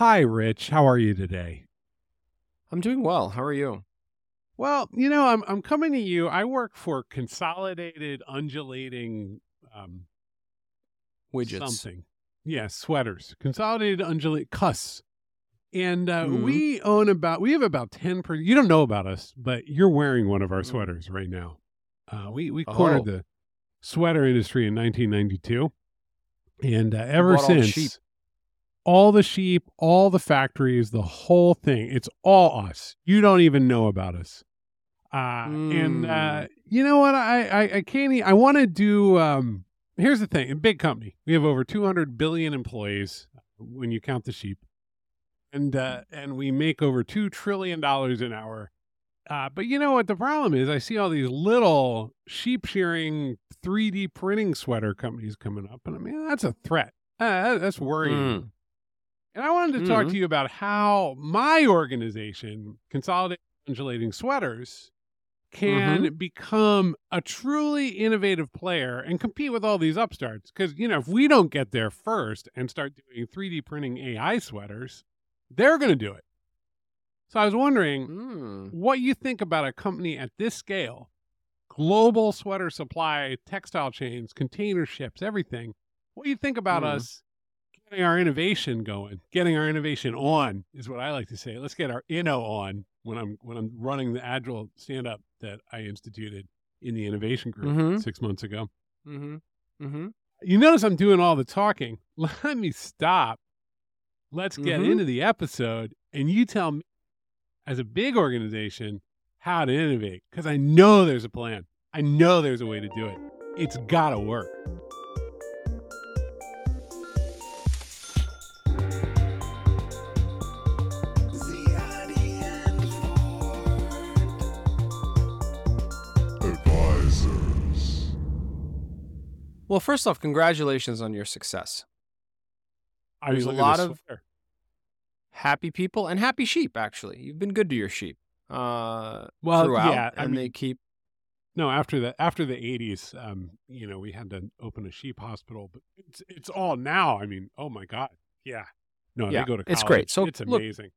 Hi, Rich. How are you today? I'm doing well. How are you? Well, you know, I'm I'm coming to you. I work for Consolidated Undulating um, Widgets. something. Yeah, sweaters. Consolidated Undulate Cuss. And uh, Mhm. we own about we have about 10 per you don't know about us, but you're wearing one of our Mm. sweaters right now. Uh, we we cornered Oh. the sweater industry in 1992. And uh, ever bought all the since. All the sheep, all the factories, the whole thing. It's all us. You don't even know about us. Uh, And uh, Mm. you know what? I I, I can't. e- I want to do. Um, here's the thing: a big company. We have over 200 billion employees when you count the sheep, and uh, and we make over two trillion dollars an hour. Uh, but you know what the problem is? I see all these little sheep shearing 3D printing sweater companies coming up, and I mean that's a threat. Uh, that's worrying. Mm. And I wanted to talk Mhm. to you about how my organization, Consolidated Undulating Sweaters, can Mm-hmm. become a truly innovative player and compete with all these upstarts. Because, you know, if we don't get there first and start doing 3D printing AI sweaters, they're going to do it. So I was wondering Mm. what you think about a company at this scale, global sweater supply, textile chains, container ships, everything. What do you think about Mm. us getting our innovation going, getting our innovation on is what I like to say. Let's get our inno on when I'm when I'm running the agile stand up that I instituted in the innovation group Mhm. six months ago. Mm-hmm. Mm-hmm. You notice I'm doing all the talking. Let me stop. Let's get Mhm. into the episode and you tell me as a big organization how to innovate because I know there's a plan. I know there's a way to do it. It's got to work. Well, first off, congratulations on your success. I There's a lot of- sweater. Happy people and happy sheep. Actually, you've been good to your sheep. Uh, Well, throughout, yeah, I and mean- they keep. No, after the after the eighties, um, you know, we had to open a sheep hospital, but it's it's all now. I mean, oh my god, yeah, no, Yeah, they go to college. it's great. So, it's look- amazing.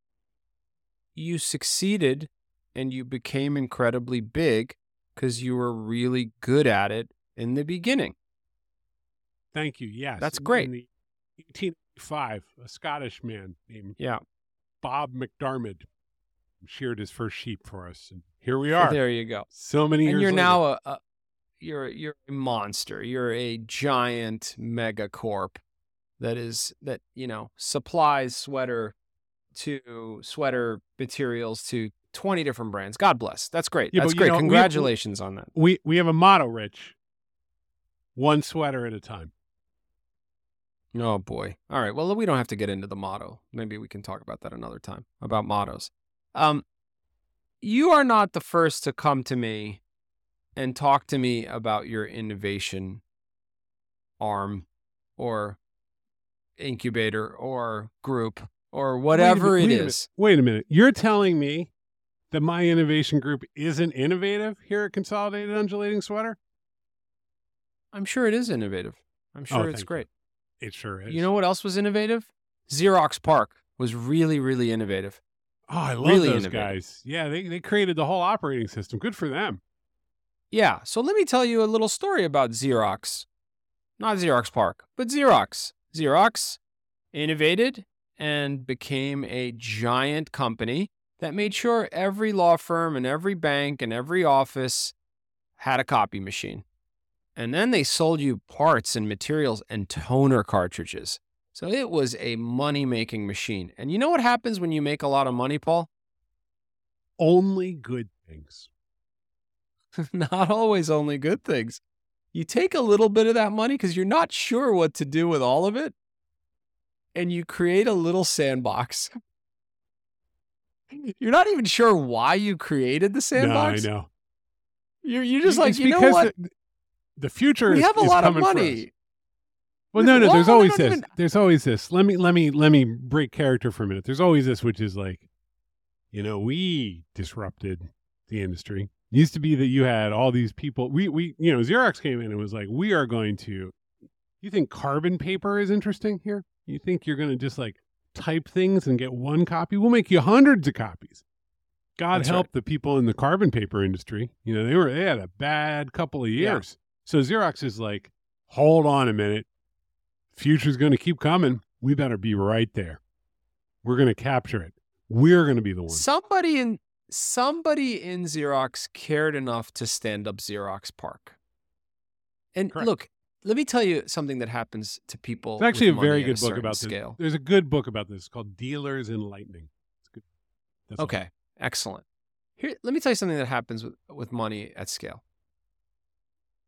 You succeeded, and you became incredibly big because you were really good at it in the beginning. Thank you. Yes, That's great. In the 1885, a Scottish man named Yeah. Bob McDermott sheared his first sheep for us, and here we So are. there you go. So many years. and you're later. now a, a you're you're a monster. You're a giant megacorp that is that you know supplies sweater to sweater materials to 20 different brands. God bless. That's great. Yeah, That's great. know, we- Congratulations on that. we we have a motto, Rich. One sweater at a time. Oh boy. All right. Well, we don't have to get into the motto. Maybe we can talk about that another time about mottos. Um, you are not the first to come to me and talk to me about your innovation arm or incubator or group or whatever wait it is. Wait a minute. You're telling me that my innovation group isn't innovative here at Consolidated Undulating Sweater? I'm sure it is innovative. I'm sure Oh, it's great. you. It sure is. You know what else was innovative? Xerox PARC was really, really innovative. oh, I love really those innovative. guys. Yeah, they, they created the whole operating system. Good for them. Yeah, so let me tell you a little story about Xerox. Not Xerox PARC, but Xerox. Xerox innovated and became a giant company that made sure every law firm and every bank and every office had a copy machine. And then they sold you parts and materials and toner cartridges. So it was a money making machine. And you know what happens when you make a lot of money, Paul? Only good things. not always only good things. You take a little bit of that money because you're not sure what to do with all of it, and you create a little sandbox. You're not even sure why you created the sandbox. No, I know. You're, you're just It's like, you know what? The, the future We is, have a lot of coming for us. money. Well, no, no. Well, There's I always this. even- There's always this. Let me, let me, let me break character for a minute. There's always this, which is like, you know, we disrupted the industry. It used to be that you had all these people. We, we, you know, Xerox came in and was like, we are going to. You think carbon paper is interesting here? You think you're going to just like type things and get one copy. We'll make you hundreds of copies. God That's help the people in the carbon paper industry. You know, they were they had a bad couple of Yeah. years. So Xerox is like, hold on a minute. Future's going to keep coming. We better be right there. We're going to capture it. We're going to be the one. Somebody in somebody in Xerox cared enough to stand up Xerox PARC. And Correct. look, let me tell you something that happens to people. It's actually a very good book about scale. this. There's a good book about this called Dealers in Lightning. It's good. That's all. Okay, excellent. Here, let me tell you something that happens with, with money at scale.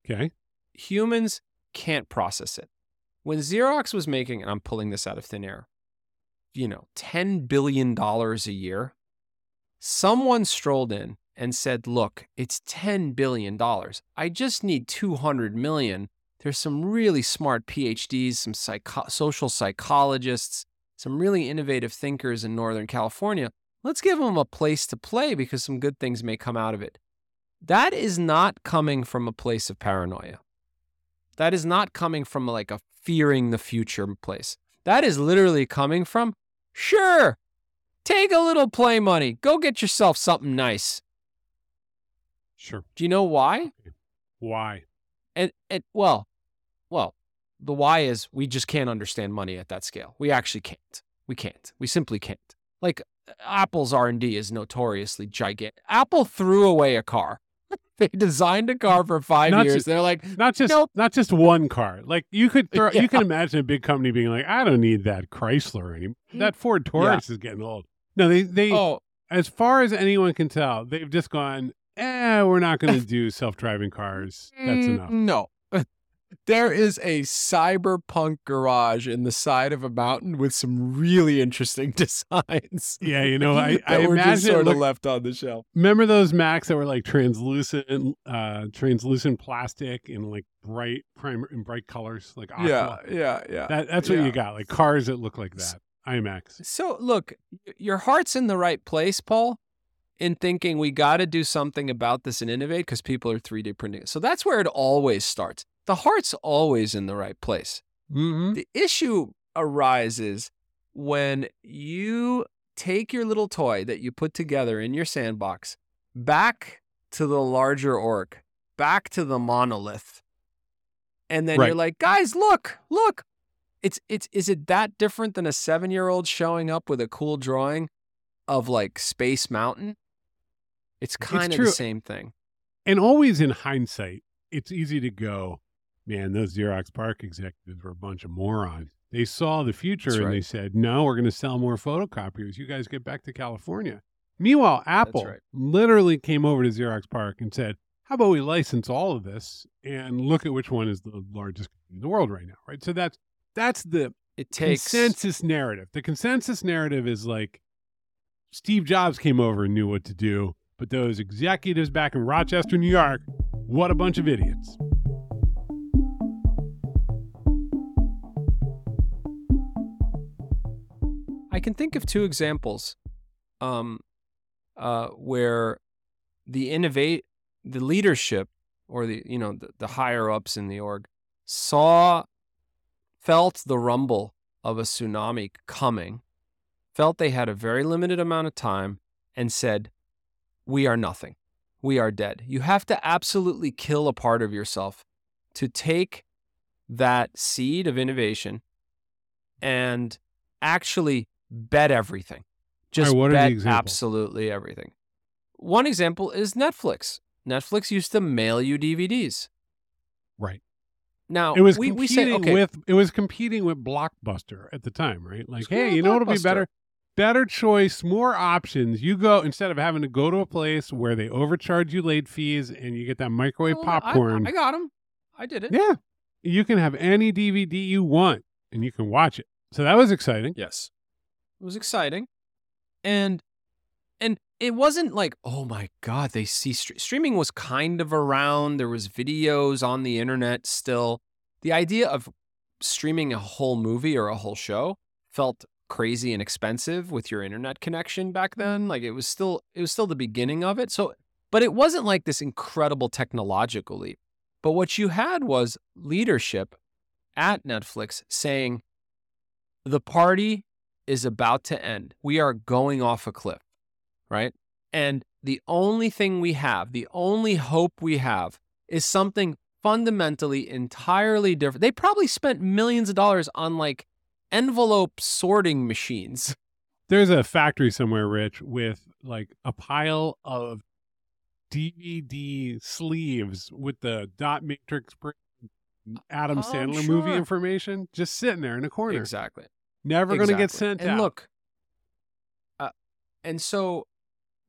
Okay. Humans can't process it. When Xerox was making, and I'm pulling this out of thin air, you know, $10 billion a year, someone strolled in and said, look, it's $10 billion. I just need 200 million. There's some really smart PhDs, some psycho- social psychologists, some really innovative thinkers in Northern California. Let's give them a place to play because some good things may come out of it. That is not coming from a place of paranoia. That is not coming from like a fearing the future place. That is literally coming from, sure, take a little play money. Go get yourself something nice. Sure. Do you know why? Why? And, and well, well, the why is we just can't understand money at that scale. We actually can't. We can't. We simply can't. Like Apple's R&D is notoriously gigantic. Apple threw away a car. they designed a car for 5 Not years. just- They're like, Not just Nope. not just one car. Like you could throw, Yeah. you can imagine a big company being like, I don't need that Chrysler anymore. That Ford Taurus is getting old. No, they they "Oh, as far as anyone can tell, they've just gone, eh, we're not going to do self driving cars. That's Mm, enough. No. There is a cyberpunk garage in the side of a mountain with some really interesting designs. Yeah, you know, I, I that were just imagine. sort of left on the shelf. remember those Macs that were like translucent, uh, translucent plastic in like bright primer in bright colors, like aqua. yeah, yeah. That, that's what yeah. you got, like cars that look like that. iMacs. So look, your heart's in the right place, Paul, in thinking we got to do something about this and innovate because people are 3D printing it. So that's where it always starts. The heart's always in the right place. Mm-hmm. The issue arises when you take your little toy that you put together in your sandbox back to the larger org, back to the monolith. And then Right. you're like, guys, look, look. It's it's is it that different than a seven year old showing up with a cool drawing of like Space Mountain? It's kind of true. the same thing. And always in hindsight, it's easy to go, man, those Xerox PARC executives were a bunch of morons. They saw the future That's and they said, no, we're going to sell more photocopiers. You guys get back to California. Meanwhile, Apple right. literally came over to Xerox PARC and said, how about we license all of this and look at which one is the largest in the world right now, right? So that's that's the It takes consensus narrative. The consensus narrative is like Steve Jobs came over and knew what to do, but those executives back in Rochester, New York, what a bunch of idiots. Can think of two examples um, uh, where the innovate, the leadership, or the you know the, the higher ups in the org saw, felt the rumble of a tsunami coming, felt they had a very limited amount of time, and said, "We are nothing. We are dead. You have to absolutely kill a part of yourself to take that seed of innovation and actually bet everything. Just the bet absolutely everything. One example is Netflix. Netflix used to mail you DVDs. Right. Now It was we, we competing say okay, with it was competing with Blockbuster at the time, right? Like, Screw hey, you know what'll be better? Better choice, more options. You go instead of having to go to a place where they overcharge you late fees and you get that microwave well, I- popcorn. I, got them. I did it. yeah. You can have any DVD you want and you can watch it. So that was exciting. Yes. It was exciting. And and it wasn't like, oh my god, they see stre- streaming was kind of around. There was videos on the internet still. The idea of streaming a whole movie or a whole show felt crazy and expensive with your internet connection back then. Like it was still it was still the beginning of it. So but it wasn't like this incredible technological leap. But what you had was leadership at Netflix saying the party is about to end. We are going off a cliff, right? And the only thing we have, the only hope we have is something fundamentally entirely different. They probably spent millions of dollars on like envelope sorting machines. There's a factory somewhere, Rich, with like a pile of DVD sleeves with the dot matrix print Adam Oh, Sandler movie information just sitting there in a corner. Exactly. Never going to get Exactly. sent and out. look uh, and so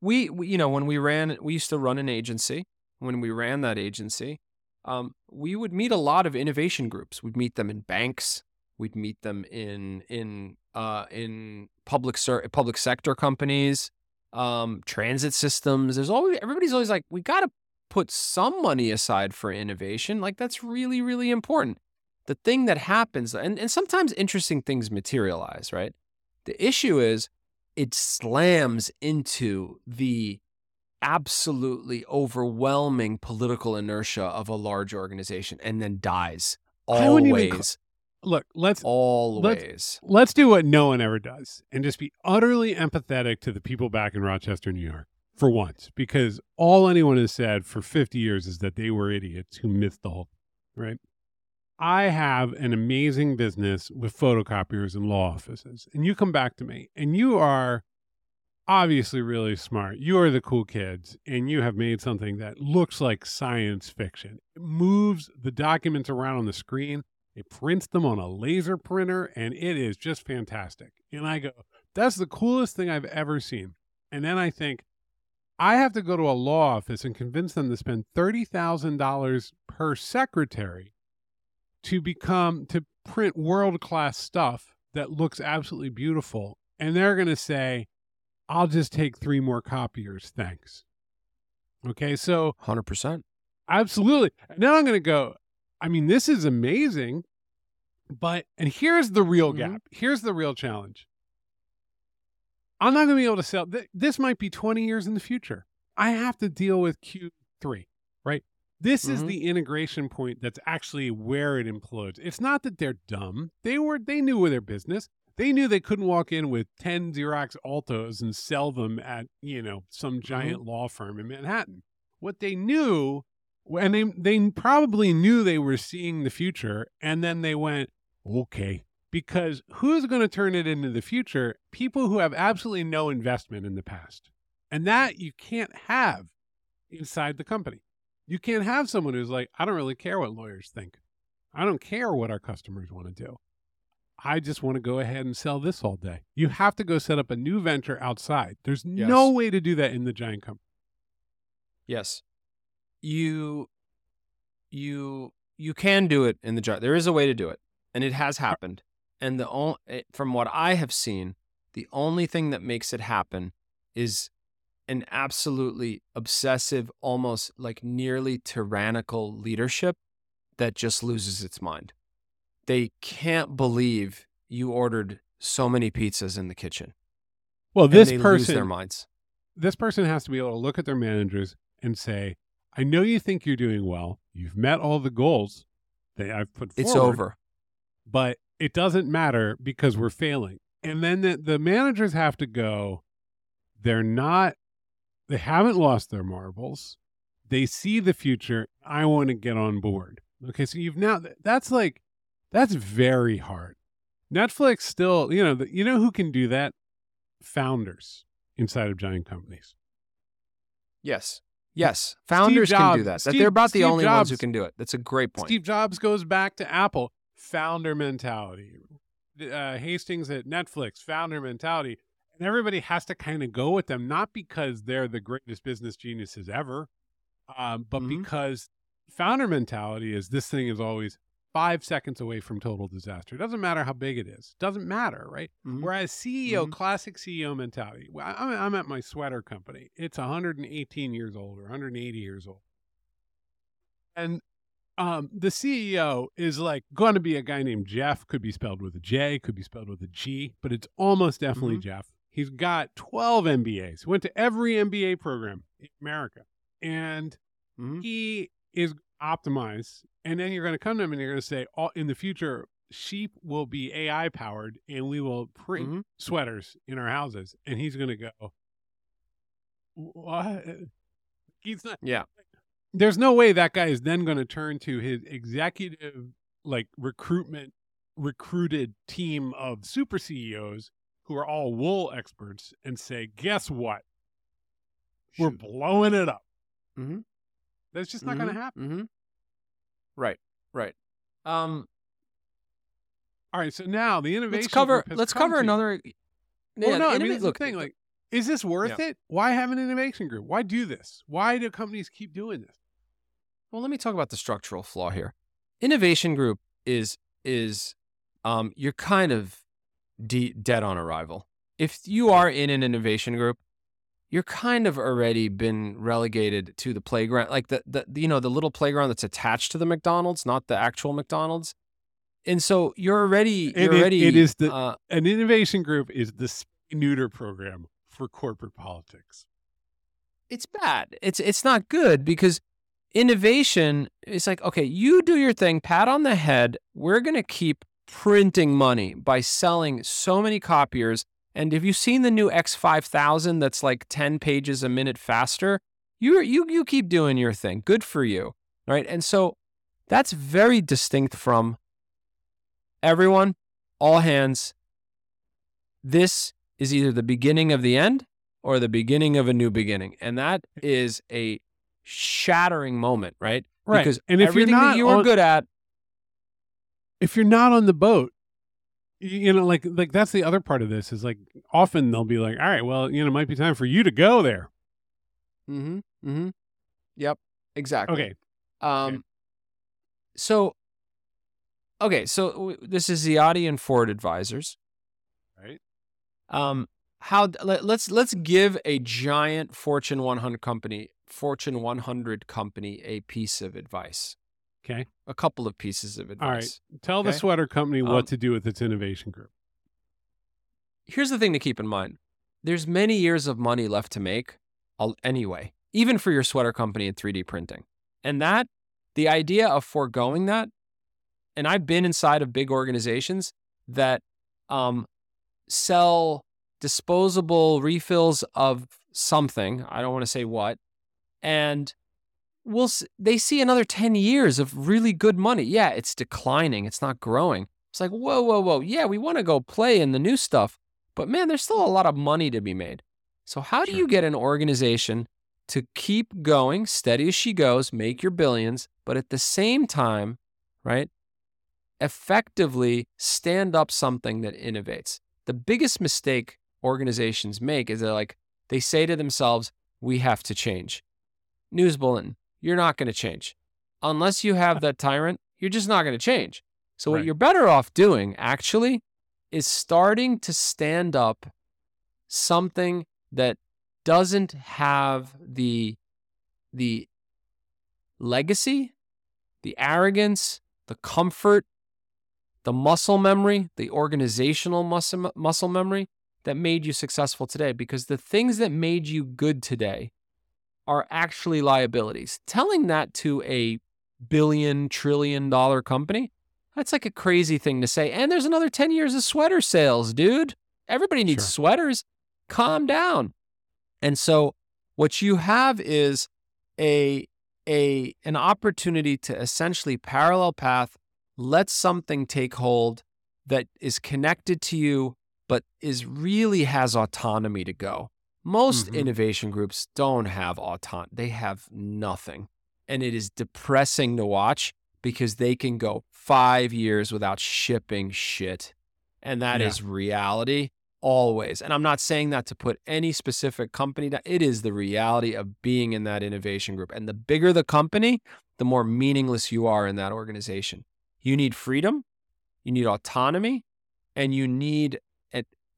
we, we you know when we ran we used to run an agency when we ran that agency um, we would meet a lot of innovation groups we'd meet them in banks we'd meet them in in uh, in public ser- public sector companies um, transit systems there's always everybody's always like we got to put some money aside for innovation like that's really really important the thing that happens and, and sometimes interesting things materialize right the issue is it slams into the absolutely overwhelming political inertia of a large organization and then dies I wouldn't even always Look, let's always let's do what no one ever does and just be utterly empathetic to the people back in Rochester, New York, for once, because all anyone has said for 50 years is that they were idiots who missed the whole right? I have an amazing business with photocopiers and law offices, and you come back to me, and you are obviously really smart. You are the cool kids, and you have made something that looks like science fiction. It moves the documents around on the screen. It prints them on a laser printer, and it is just fantastic. And I go, that's the coolest thing I've ever seen. And then I think, I have to go to a law office and convince them to spend $30,000 per secretary to become, to print world class stuff that looks absolutely beautiful. And they're going to say, I'll just take three more copiers. Thanks. Okay. So 100% Absolutely. And then I'm going to go, I mean, this is amazing. But, and here's the real Mhm. gap. Here's the real challenge. I'm not going to be able to sell. Th- this might be 20 years in the future. I have to deal with Q3, right? This is Mhm. the integration point that's actually where it implodes. It's not that they're dumb. They were, they knew where their business. They knew they couldn't walk in with 10 Xerox Altos and sell them at, you know, some giant law firm in Manhattan. What they knew, and they, they probably knew they were seeing the future, and then they went, okay, because who's going to turn it into the future? People who have absolutely no investment in the past. And that you can't have inside the company. You can't have someone who's like, I don't really care what lawyers think. I don't care what our customers want to do. I just want to go ahead and sell this all day. You have to go set up a new venture outside. There's no way to do that in the giant company. Yes. You you you can do it in the giant. There is a way to do it, and it has happened. And the only eh, from what I have seen, the only thing that makes it happen is an absolutely obsessive, almost like nearly tyrannical leadership that just loses its mind. They can't believe you ordered so many pizzas in the kitchen. Well, this person their minds. this person has to be able to look at their managers and say, I know you think you're doing well. You've met all the goals that I've put forward. It's over. But it doesn't matter because we're failing. And then the, the managers have to go, they're not, they haven't lost their marbles. They see the future. I want to get on board. Okay. So you've now, that's like, that's very hard. Netflix still, you know, the, you know who can do that? Founders inside of giant companies. Yes. Yes. Founders can do Jobs- that. That Steve- they're about the Steve only ones who can do it. That's a great point. Steve Jobs goes back to Apple, founder mentality. Uh, Hastings at Netflix, founder mentality. And everybody has to kind of go with them, not because they're the greatest business geniuses ever, um, but Mhm. because founder mentality is this thing is always five seconds away from total disaster. It doesn't matter how big it is. It Doesn't matter, right? Mhm. Whereas CEO, Mhm. classic CEO mentality. well, I'm, I'm at my sweater company. It's 118 years old or 180 years old. And um, the CEO is like going to be a guy named Jeff. Could be spelled with a J, could be spelled with a G, but it's almost definitely Mhm. Jeff. He's got 12 MBAs. Went to every MBA program in America. And Mhm. he is optimized. And then you're going to come to him and you're going to say, all, in the future, sheep will be AI powered and we will print Mhm. sweaters in our houses. And he's going to go, what? He's not. Yeah. There's no way that guy is then going to turn to his executive, like recruitment, recruited team of super CEOs who are all wool experts and say, guess what? We're blowing it up. Mhm. That's just not going to happen. hmm Right. Right. Um, All right. So now the innovation. let's cover. Let's cover to another. Well, Yeah, no, I mean, that's look, the thing. Like, is this worth it? Why have an innovation group? Why do this? Why do companies keep doing this? Well, let me talk about the structural flaw here. Innovation group is is um you're kind of de- dead on arrival. If you are in an innovation group, you're kind of already been relegated to the playground, like the the you know the little playground that's attached to the McDonald's, not the actual McDonald's. And so you're already you're is- already it is the- uh, An innovation group is the spay neuter program for corporate politics. it's bad. It's it's not good because innovation is like okay, you do your thing, pat on the head. We're gonna keep printing money by selling so many copiers. And have you seen the new X five thousand that's like ten pages a minute faster? You you you keep doing your thing. Good for you, right? And so that's very distinct from everyone, all hands. This is either the beginning of the end or the beginning of a new beginning. And that is a shattering moment, right? Right. Because and if you're everything not that you were on- good at, if you're not on the boat, you know, like like that's the other part of this is like often they'll be like, all right, well, you know, it might be time for you to go there. mm-hmm, mm-hmm. Yep, exactly. Okay. Um, so, okay, so w- this is Ziade and Ford Advisors. Right. Um, how let, let's let's give a giant Fortune 100 company, Fortune 100 company, a piece of advice, Okay. a couple of pieces of All right. advice. Tell the sweater company Um, what to do with its innovation group. Here's the thing to keep in mind: there's many years of money left to make, anyway, even for your sweater company in 3D printing, and that the idea of foregoing that and I've been inside of big organizations that um, sell disposable refills of something. I don't want to say what, and we'll they see another ten years of really good money. Yeah, it's declining. It's not growing. It's like whoa, whoa, whoa. Yeah, we want to go play in the new stuff, but man, there's still a lot of money to be made. So how do Sure. you get an organization to keep going, steady as she goes, make your billions, but at the same time, right? effectively stand up something that innovates. The biggest mistake organizations make is they're like, they say to themselves, we have to change. News bulletin, you're not going to change. Unless you have that tyrant, you're just not going to change. So, what you're better off doing actually is starting to stand up something that doesn't have the the legacy, the arrogance, the comfort, the muscle memory, the organizational muscle, muscle memory that made you successful today. Because the things that made you good today are actually liabilities. Telling that to a billion, trillion dollar company, that's like a crazy thing to say. And there's another 10 years of sweater sales, dude. Everybody needs Sure. sweaters. Calm down. And so what you have is a a an opportunity to essentially parallel path let something take hold that is connected to you but is really has autonomy to go most Mhm. innovation groups don't have autonomy they have nothing and it is depressing to watch because they can go 5 years without shipping shit and that is Yeah. reality always and i'm not saying that to put any specific company down it is the reality of being in that innovation group and the bigger the company the more meaningless you are in that organization you need freedom you need autonomy and you need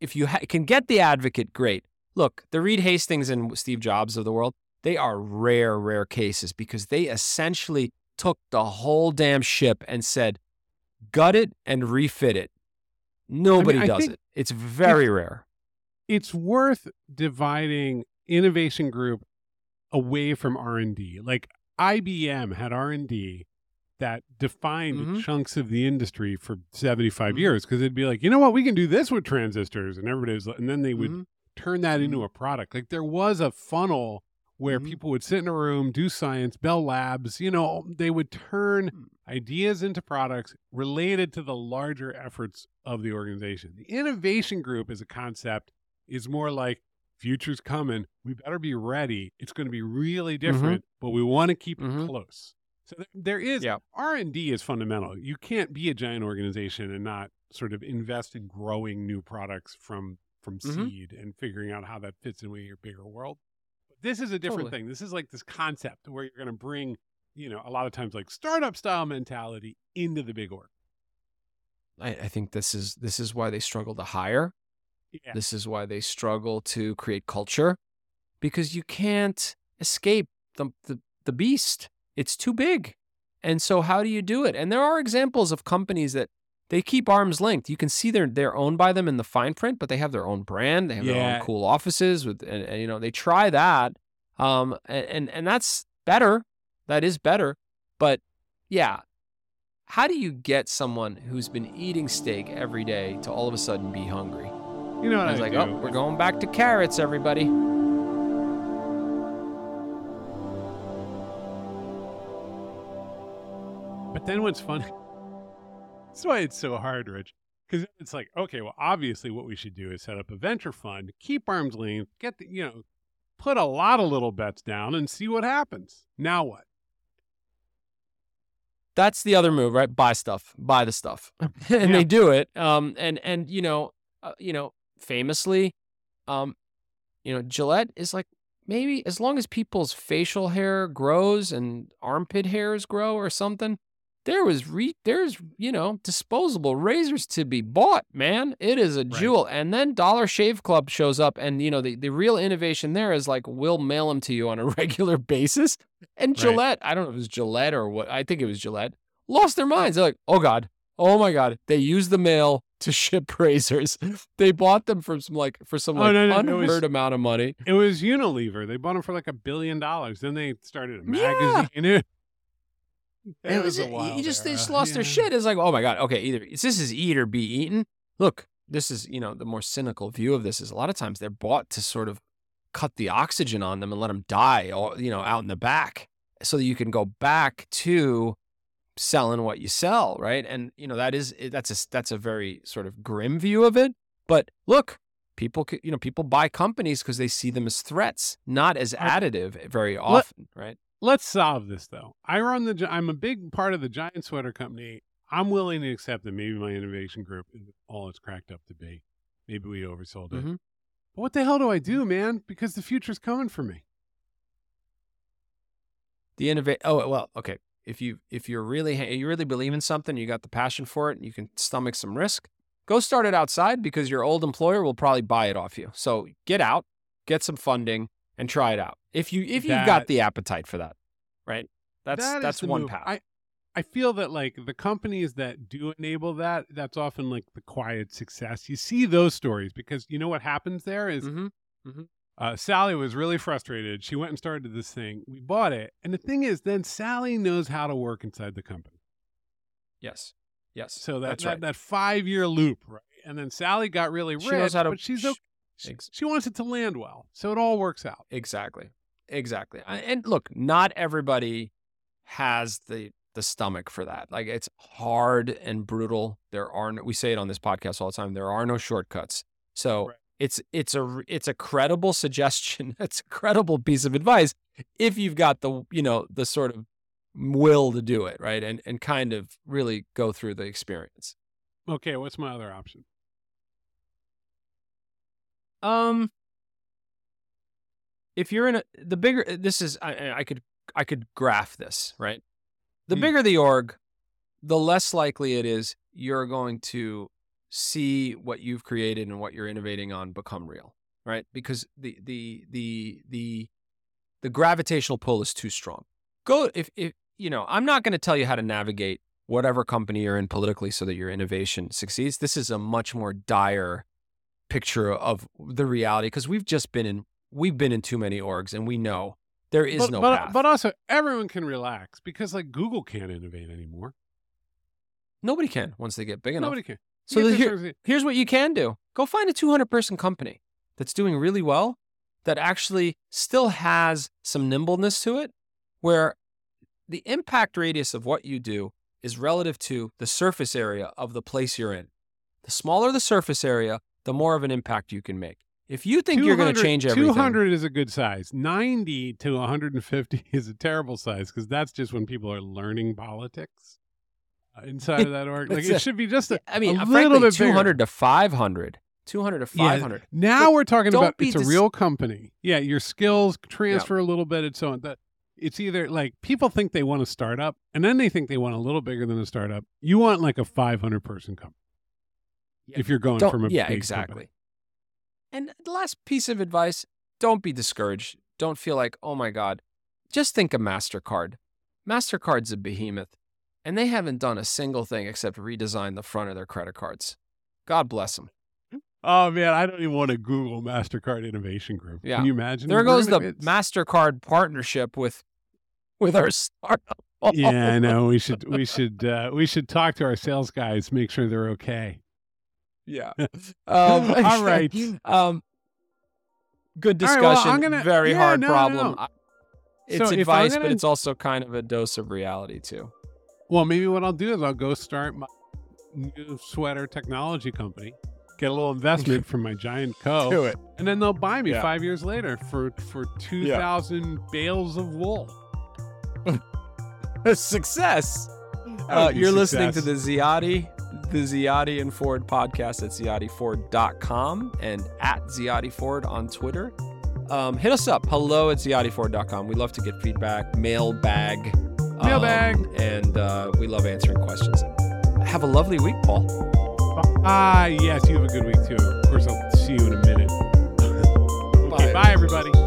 if you ha- can get the advocate great look the reed hastings and steve jobs of the world they are rare rare cases because they essentially took the whole damn ship and said gut it and refit it nobody I does it it's very rare it's worth dividing innovation group away from r&d like ibm had r&d that defined Mhm. chunks of the industry for 75 Mhm. years because it'd be like, you know what, we can do this with transistors, and everybody was, like, and then they would Mhm. Turn that into a product. Like there was a funnel where Mhm. people would sit in a room, do science, Bell Labs, you know, they would turn Mm. ideas into products related to the larger efforts of the organization. The innovation group as a concept is more like future's coming. We better be ready. It's going to be really different, but we want to keep Mhm. it close. So there is Yeah. R&D is fundamental. You can't be a giant organization and not sort of invest in growing new products from from Mhm. seed and figuring out how that fits in with your bigger world. But this is a different Totally. thing. This is like this concept where you're going to bring, you know, a lot of times like startup style mentality into the big org. I, I think this is this is why they struggle to hire. Yeah. This is why they struggle to create culture because you can't escape the, the, the beast. It's too big. And so how do you do it? And there are examples of companies that they keep arm's length. You can see they're they're owned by them in the fine print, but they have their own brand. They have their own cool offices with and, and, you know, they try that. Um and, and and that's better. That is better. But yeah, how do you get someone who's been eating steak every day to all of a sudden be hungry? You know what I was I like, do? oh, we're going back to carrots, everybody. But then what's funny? That's why it's so hard, Rich. Because it's like, okay, well, obviously, what we should do is set up a venture fund, keep arm's length, get the, you know, put a lot of little bets down, and see what happens. Now what? That's the other move, right? Buy stuff, buy the stuff, and Yeah. they do it. Um, and and you know, uh, you know, famously, um, you know, Gillette is like maybe as long as people's facial hair grows and armpit hairs grow or something, there was re there's you know disposable razors to be bought, man. It is a Right. jewel. And then Dollar Shave Club shows up, and you know the the real innovation there is like we'll mail them to you on a regular basis. And Right. Gillette, I don't know if it was Gillette or what. I think it was Gillette. Lost their minds. They're like, oh god, oh my god. They use the mail to ship razors. They bought them for some like for some Oh, like no, no, unheard was- amount of money. It was Unilever. They bought them for like a billion dollars. Then they started a magazine Yeah. magazine. It, It was, a you wild just they just lost their shit. It's like, oh my god, okay, either this is eat or be eaten. Look, this is you know the more cynical view of this is a lot of times they're bought to sort of cut the oxygen on them and let them die, or you know, out in the back, so that you can go back to selling what you sell, right? And you know that is that's a that's a very sort of grim view of it. But look, people you know people buy companies because they see them as threats, not as additive very often, right? Let's solve this though. I run the. I'm a big part of the Giant Sweater Company. I'm willing to accept that maybe my innovation group is all it's cracked up to be. Maybe we oversold it. Mhm. But what the hell do I do, man? Because the future's coming for me. The innovate. Oh well, okay. If you if you're really you really believe in something, you got the passion for it, and you can stomach some risk. Go start it outside because your old employer will probably buy it off you. So get out, get some funding, and try it out. If you if you've got the appetite for that, right? That's That that's one move. path. I, I feel that like the companies that do enable that, that's often like the quiet success. You see those stories because you know what happens there is Mhm. uh, Sally was really frustrated. She went and started this thing. We bought it. And the thing is, then Sally knows how to work inside the company. Yes, yes. So that, that's that, right. that five year loop, right? And then Sally got really rich, She knows how to- but she's okay. She, she wants it to land well. So it all works out. Exactly. Exactly. And look, not everybody has the the stomach for that. Like it's hard and brutal. There are no, we say it on this podcast all the time. There are no shortcuts. So Right. it's it's a it's a credible suggestion. It's a credible piece of advice if you've got the you know the sort of will to do it right and and kind of really go through the experience. Okay, what's my other option? Um, if you're in a the bigger this is I, I could I could graph this right. The Hmm. bigger the org, the less likely it is you're going to see what you've created and what you're innovating on become real, right? Because the the the the the gravitational pull is too strong. Go if if you know, I'm not going to tell you how to navigate whatever company you're in politically so that your innovation succeeds. This is a much more dire picture of the reality because we've just been in we've been in too many orgs and we know There is but, no but, path. but also everyone can relax because like Google can't innovate anymore. Nobody can once they get big enough. Nobody can. So the- here- Here's what you can do go find a 200 person company that's doing really well, that actually still has some nimbleness to it, where the impact radius of what you do is relative to the surface area of the place you're in. The smaller the surface area, the more of an impact you can make. If you think you're going to change everything, 200 is a good size. 90 to 150 is a terrible size because that's just when people are learning politics uh, inside of that org. Like it a- should be just a, I mean, a frankly, little bit 200 bigger. to 500, 200 to Yeah, 500. Now But we're talking about it's a real company. Yeah, your skills transfer a little bit and so on. That it's either like people think they want a startup and then they think they want a little bigger than a startup. You want like a 500 person company. Yeah. If you're going Don't- from a yeah, exactly. company. And the last piece of advice don't be discouraged. Don't feel like, oh my God. Just think of MasterCard. MasterCard's a behemoth, and they haven't done a single thing except redesign the front of their credit cards. God bless them. Oh man, I don't even want to Google Mastercard Innovation Group. Yeah. Can you imagine? There goes the it's- MasterCard partnership with with our startup. yeah, I know. We should we should uh, we should talk to our sales guys, make sure they're okay. Yeah. Um, all right. Um, good All right, discussion. well, gonna- Very yeah, hard no, no, problem. no. I- It's So advice, gonna- but it's also kind of a dose of reality too. Well, maybe what I'll do is I'll go start my new sweater technology company, get a little investment from my giant co, Do it. and then they'll buy me Yeah. five years later for for two thousand bales of wool. Success. Uh, you're listening to the Ziade, the Ziade and Ford podcast at ziadeford.com and at ziadeford on Twitter. Um, hit us up, hello at ziadeford.com. We love to get feedback, mailbag. Mailbag. Um, and uh, we love answering questions. Have a lovely week, Paul. Ah, uh, yes, you have a good week too. Of course, I'll see you in a minute. okay, bye, bye everybody.